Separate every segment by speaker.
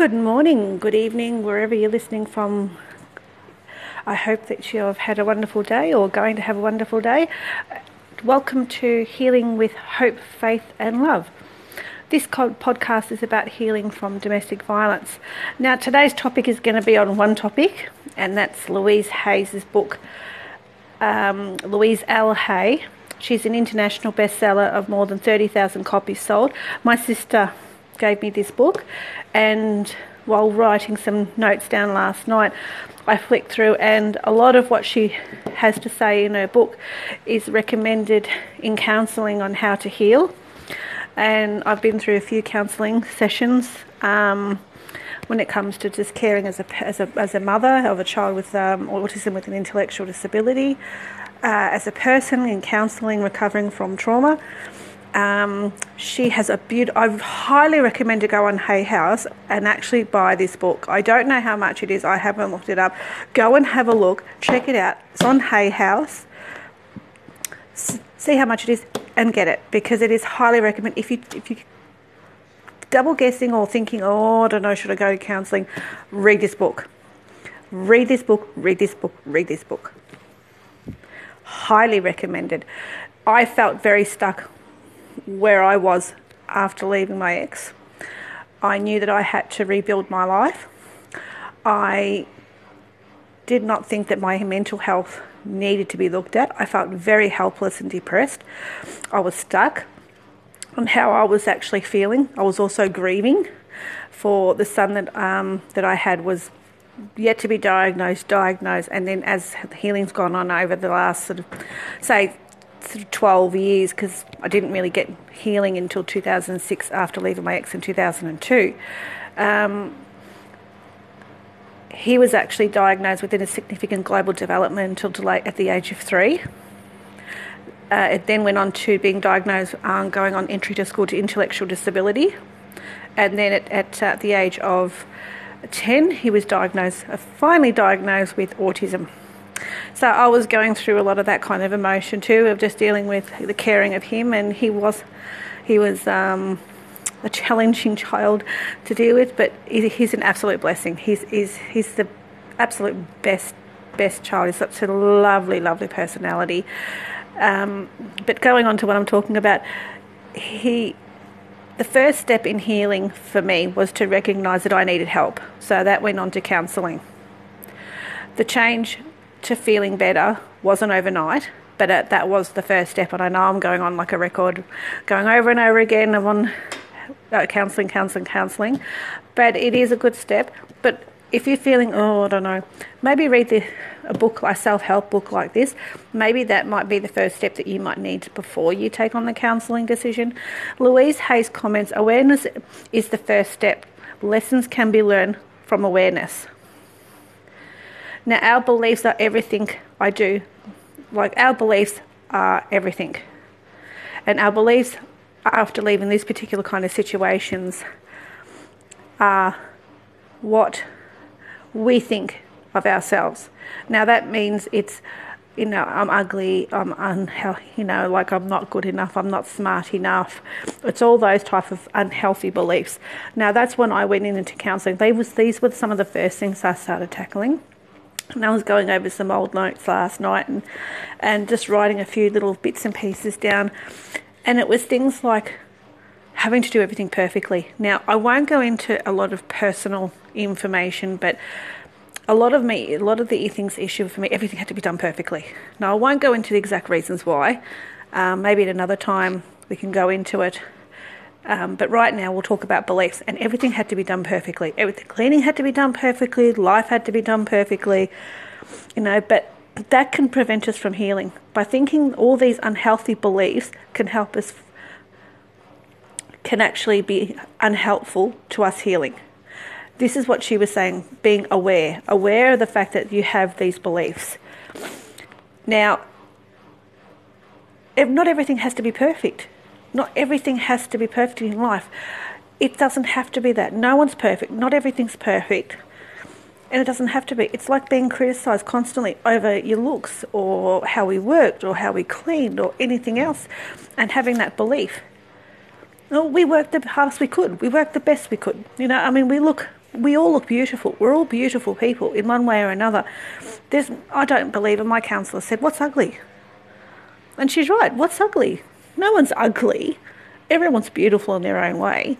Speaker 1: Good morning, good evening, wherever you're listening from. I hope that you have had a wonderful day or going to have a wonderful day. Welcome to Healing with Hope, Faith, and Love. This podcast is about healing from domestic violence. Now, today's topic is going to be on one topic, and that's Louise Hay's book, um, Louise L. Hay. She's an international bestseller of more than 30,000 copies sold. My sister gave me this book, and while writing some notes down last night, I flicked through, and a lot of what she has to say in her book is recommended in counselling on how to heal. And I've been through a few counselling sessions um, when it comes to just caring as a, as a, as a mother of a child with um, autism with an intellectual disability, uh, as a person in counselling recovering from trauma. Um, she has a beautiful. I highly recommend to go on Hay House and actually buy this book. I don't know how much it is. I haven't looked it up. Go and have a look. Check it out. It's on Hay House. S- see how much it is and get it because it is highly recommended. If you if you double guessing or thinking, oh, I don't know, should I go to counselling? Read this book. Read this book. Read this book. Read this book. Highly recommended. I felt very stuck where I was after leaving my ex. I knew that I had to rebuild my life. I did not think that my mental health needed to be looked at. I felt very helpless and depressed. I was stuck on how I was actually feeling. I was also grieving for the son that um, that I had was yet to be diagnosed, diagnosed, and then as healing's gone on over the last sort of say sort of 12 years because I didn't really get healing until 2006 after leaving my ex in 2002. Um, he was actually diagnosed with a significant global developmental delay at the age of three. Uh, it then went on to being diagnosed um, going on entry to school to intellectual disability. And then at, at uh, the age of 10, he was diagnosed, uh, finally diagnosed with autism. So I was going through a lot of that kind of emotion too, of just dealing with the caring of him, and he was, he was um, a challenging child to deal with, but he's an absolute blessing. He's he's he's the absolute best best child. He's such a lovely, lovely personality. Um, but going on to what I'm talking about, he the first step in healing for me was to recognise that I needed help. So that went on to counselling. The change to feeling better wasn't overnight, but it, that was the first step. And I know I'm going on like a record, going over and over again. I'm on uh, counselling, counselling, counselling, but it is a good step. But if you're feeling, oh, I don't know, maybe read the, a book, a self help book like this. Maybe that might be the first step that you might need before you take on the counselling decision. Louise Hay's comments awareness is the first step. Lessons can be learned from awareness. Now, our beliefs are everything I do. Like, our beliefs are everything. And our beliefs after leaving these particular kind of situations are what we think of ourselves. Now, that means it's you know, I'm ugly, I'm unhealthy, you know, like I'm not good enough, I'm not smart enough. It's all those type of unhealthy beliefs. Now, that's when I went in into counselling. These were some of the first things I started tackling. And I was going over some old notes last night and, and just writing a few little bits and pieces down. And it was things like having to do everything perfectly. Now, I won't go into a lot of personal information, but a lot of me, a lot of the eating's issue for me, everything had to be done perfectly. Now, I won't go into the exact reasons why. Um, maybe at another time we can go into it. Um, but right now we'll talk about beliefs, and everything had to be done perfectly. Everything, cleaning had to be done perfectly. Life had to be done perfectly. You know, but that can prevent us from healing. By thinking all these unhealthy beliefs can help us, can actually be unhelpful to us healing. This is what she was saying being aware, aware of the fact that you have these beliefs. Now, if not everything has to be perfect. Not everything has to be perfect in life. It doesn't have to be that. No one's perfect. Not everything's perfect. And it doesn't have to be. It's like being criticised constantly over your looks or how we worked or how we cleaned or anything else and having that belief. Well, we worked the hardest we could. We worked the best we could. You know, I mean, we look we all look beautiful. We're all beautiful people in one way or another. There's, I don't believe, and my counsellor said, What's ugly? And she's right. What's ugly? No one's ugly. Everyone's beautiful in their own way.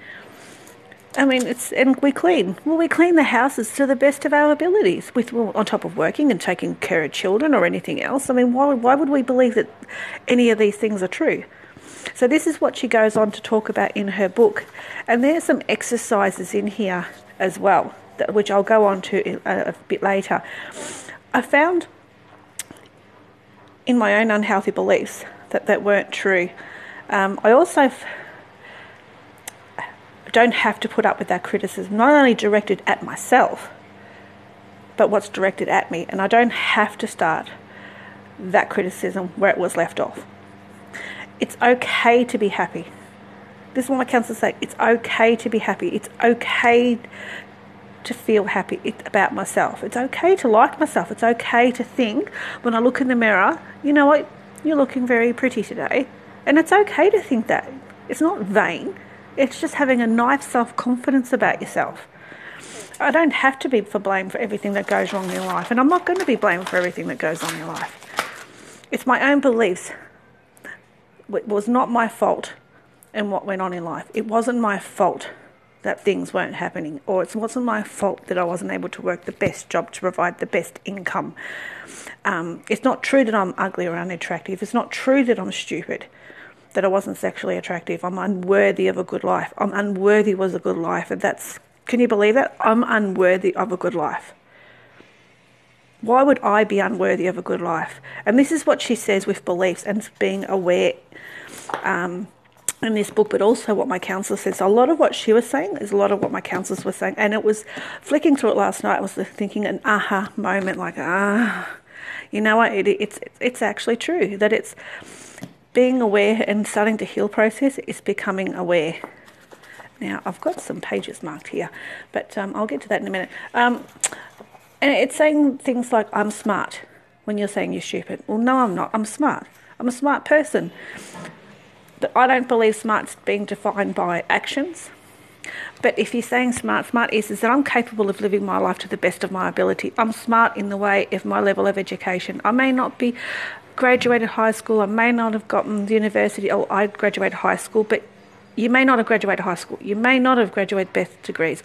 Speaker 1: I mean, it's and we clean. Well, we clean the houses to the best of our abilities, with well, on top of working and taking care of children or anything else. I mean, why why would we believe that any of these things are true? So this is what she goes on to talk about in her book, and there's some exercises in here as well, that, which I'll go on to a, uh, a bit later. I found in my own unhealthy beliefs that that weren't true. Um, I also don't have to put up with that criticism, not only directed at myself, but what's directed at me. And I don't have to start that criticism where it was left off. It's okay to be happy. This is what my counsellors say. It's okay to be happy. It's okay to feel happy about myself. It's okay to like myself. It's okay to think when I look in the mirror, you know what, you're looking very pretty today. And it's okay to think that. It's not vain. It's just having a nice self confidence about yourself. I don't have to be for blame for everything that goes wrong in life, and I'm not going to be blamed for everything that goes on in life. It's my own beliefs. It was not my fault in what went on in life. It wasn't my fault that things weren't happening, or it wasn't my fault that I wasn't able to work the best job to provide the best income. Um, it's not true that I'm ugly or unattractive. It's not true that I'm stupid that I wasn't sexually attractive. I'm unworthy of a good life. I'm unworthy was a good life. And that's, can you believe that? I'm unworthy of a good life. Why would I be unworthy of a good life? And this is what she says with beliefs and being aware um, in this book, but also what my counsellor says. a lot of what she was saying is a lot of what my counsellors were saying. And it was flicking through it last night, I was thinking an aha moment, like, ah, you know what? It, it's, it's actually true that it's being aware and starting to heal process is becoming aware. Now, I've got some pages marked here, but um, I'll get to that in a minute. Um, and it's saying things like, I'm smart, when you're saying you're stupid. Well, no, I'm not. I'm smart. I'm a smart person. But I don't believe smart's being defined by actions. But if you're saying smart, smart is, is that I'm capable of living my life to the best of my ability. I'm smart in the way of my level of education. I may not be graduated high school. I may not have gotten the university. Oh, I graduated high school, but you may not have graduated high school. You may not have graduated best degrees.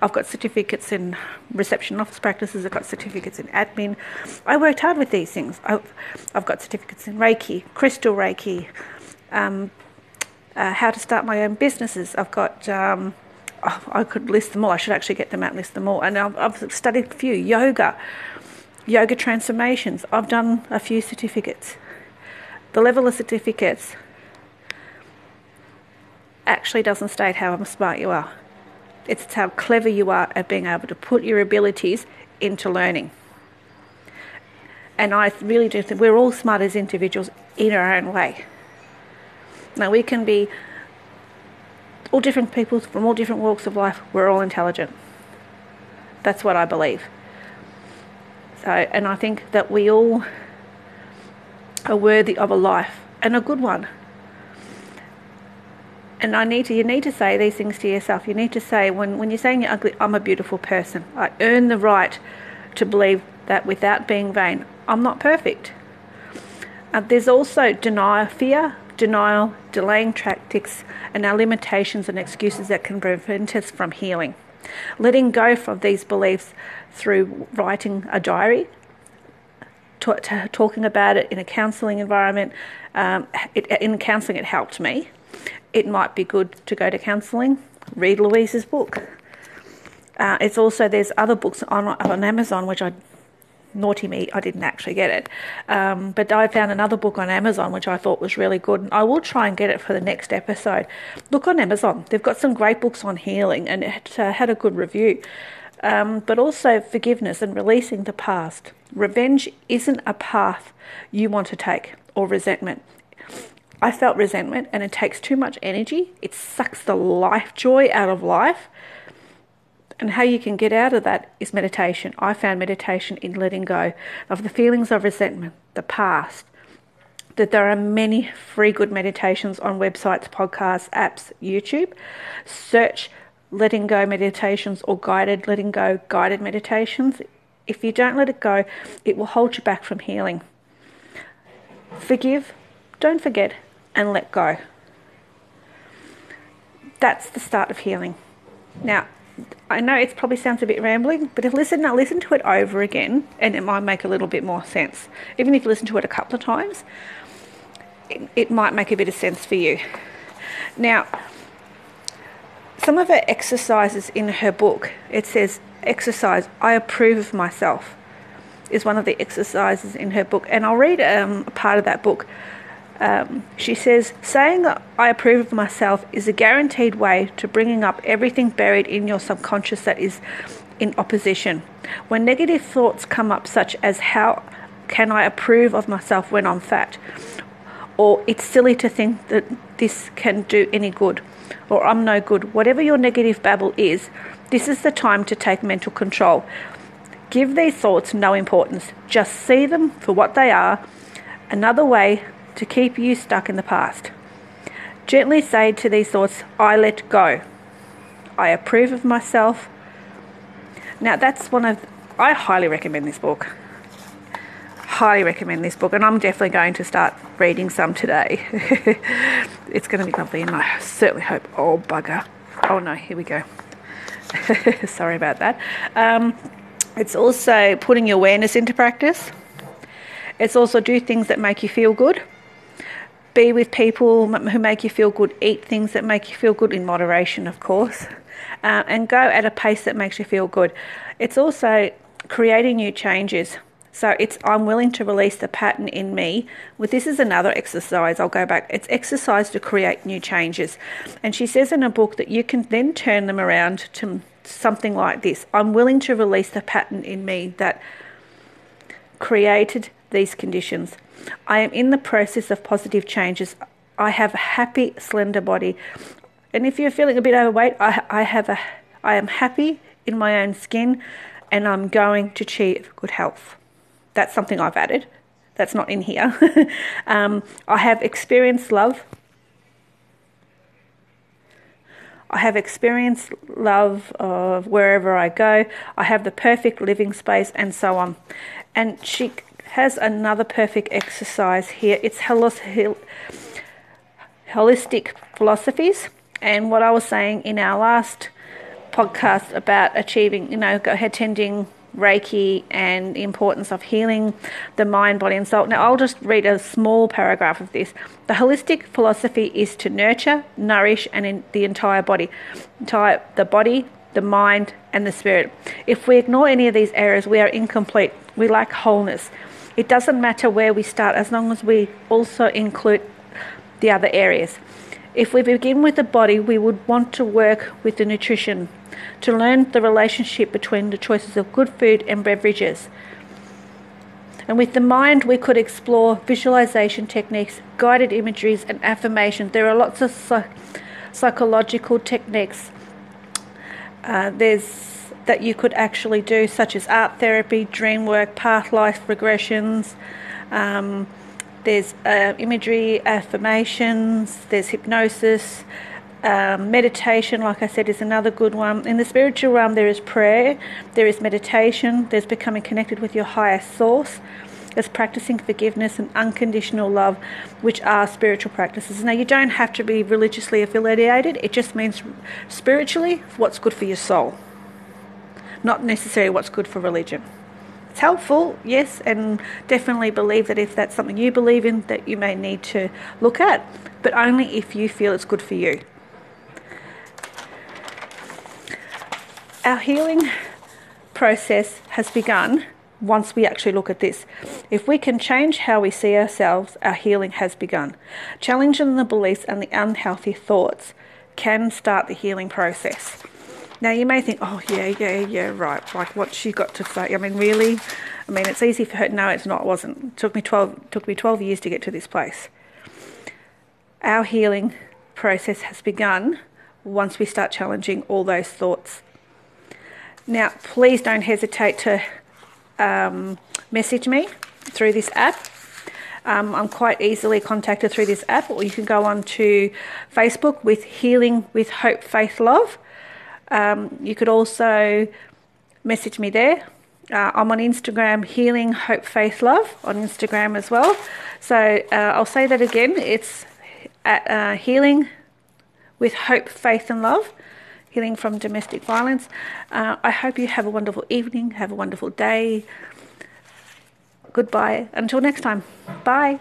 Speaker 1: I've got certificates in reception office practices. I've got certificates in admin. I worked hard with these things. I've, I've got certificates in Reiki, crystal Reiki, um, uh, how to start my own businesses. I've got. Um, oh, I could list them all. I should actually get them out and list them all. And I've, I've studied a few yoga yoga transformations. I've done a few certificates. The level of certificates actually doesn't state how smart you are. It's how clever you are at being able to put your abilities into learning. And I really do think we're all smart as individuals in our own way. Now, we can be all different people from all different walks of life, we're all intelligent. That's what I believe. So, and I think that we all are worthy of a life and a good one. And I need to, you need to say these things to yourself. You need to say, when, when you're saying you're ugly, I'm a beautiful person. I earn the right to believe that without being vain, I'm not perfect. Uh, there's also denial, fear, denial, delaying tactics, and our limitations and excuses that can prevent us from healing. Letting go of these beliefs through writing a diary, t- t- talking about it in a counselling environment. Um, it, in counselling, it helped me. It might be good to go to counselling, read Louise's book. Uh, it's also, there's other books on, on Amazon which I naughty me, I didn't actually get it. Um, but I found another book on Amazon which I thought was really good. And I will try and get it for the next episode. Look on Amazon, they've got some great books on healing and it uh, had a good review um, but also forgiveness and releasing the past. Revenge isn't a path you want to take, or resentment. I felt resentment, and it takes too much energy. It sucks the life joy out of life. And how you can get out of that is meditation. I found meditation in letting go of the feelings of resentment, the past, that there are many free good meditations on websites, podcasts, apps, YouTube. Search letting go meditations or guided letting go guided meditations. If you don't let it go, it will hold you back from healing. Forgive, don't forget, and let go. That's the start of healing. Now, I know it probably sounds a bit rambling, but if listen now listen to it over again and it might make a little bit more sense. Even if you listen to it a couple of times, it, it might make a bit of sense for you. Now, some of her exercises in her book, it says exercise, I approve of myself, is one of the exercises in her book. And I'll read um, a part of that book. Um, she says, saying I approve of myself is a guaranteed way to bringing up everything buried in your subconscious that is in opposition. When negative thoughts come up, such as how can I approve of myself when I'm fat? Or it's silly to think that this can do any good, or I'm no good. Whatever your negative babble is, this is the time to take mental control. Give these thoughts no importance, just see them for what they are. Another way to keep you stuck in the past. Gently say to these thoughts, I let go. I approve of myself. Now, that's one of, I highly recommend this book. Highly recommend this book, and I'm definitely going to start reading some today. it's going to be lovely, and I certainly hope, oh bugger. Oh no, here we go. Sorry about that. Um, it's also putting your awareness into practice. It's also do things that make you feel good be with people who make you feel good, eat things that make you feel good in moderation, of course, uh, and go at a pace that makes you feel good. It's also creating new changes. So it's I'm willing to release the pattern in me. With this is another exercise. I'll go back. It's exercise to create new changes. And she says in a book that you can then turn them around to something like this. I'm willing to release the pattern in me that created these conditions. I am in the process of positive changes. I have a happy, slender body. And if you're feeling a bit overweight, I, I have a I am happy in my own skin and I'm going to achieve good health. That's something I've added. That's not in here. um, I have experienced love. I have experienced love of wherever I go. I have the perfect living space and so on. And she has another perfect exercise here. It's holistic philosophies. And what I was saying in our last podcast about achieving, you know, attending Reiki and the importance of healing the mind, body, and soul. Now, I'll just read a small paragraph of this. The holistic philosophy is to nurture, nourish, and the entire body, entire the body, the mind, and the spirit. If we ignore any of these areas, we are incomplete. We lack wholeness. It doesn't matter where we start as long as we also include the other areas. If we begin with the body, we would want to work with the nutrition to learn the relationship between the choices of good food and beverages. And with the mind, we could explore visualization techniques, guided imageries, and affirmations. There are lots of psych- psychological techniques. Uh, there's that you could actually do, such as art therapy, dream work, past life regressions. Um, there's uh, imagery, affirmations, there's hypnosis, um, meditation, like I said, is another good one. In the spiritual realm, there is prayer, there is meditation, there's becoming connected with your higher source, there's practicing forgiveness and unconditional love, which are spiritual practices. Now, you don't have to be religiously affiliated, it just means spiritually what's good for your soul not necessarily what's good for religion. It's helpful, yes, and definitely believe that if that's something you believe in, that you may need to look at, but only if you feel it's good for you. Our healing process has begun once we actually look at this. If we can change how we see ourselves, our healing has begun. Challenging the beliefs and the unhealthy thoughts can start the healing process. Now you may think, oh yeah, yeah, yeah, right. Like what she got to say. I mean, really? I mean, it's easy for her. No, it's not. It wasn't. It took me twelve. Took me twelve years to get to this place. Our healing process has begun once we start challenging all those thoughts. Now, please don't hesitate to um, message me through this app. Um, I'm quite easily contacted through this app, or you can go on to Facebook with Healing with Hope, Faith, Love Um, you could also message me there. Uh, I'm on Instagram, Healing Hope Faith Love on Instagram as well. So uh, I'll say that again. It's at uh, Healing with Hope, Faith, and Love. Healing from domestic violence. Uh, I hope you have a wonderful evening, have a wonderful day. Goodbye. Until next time. Bye.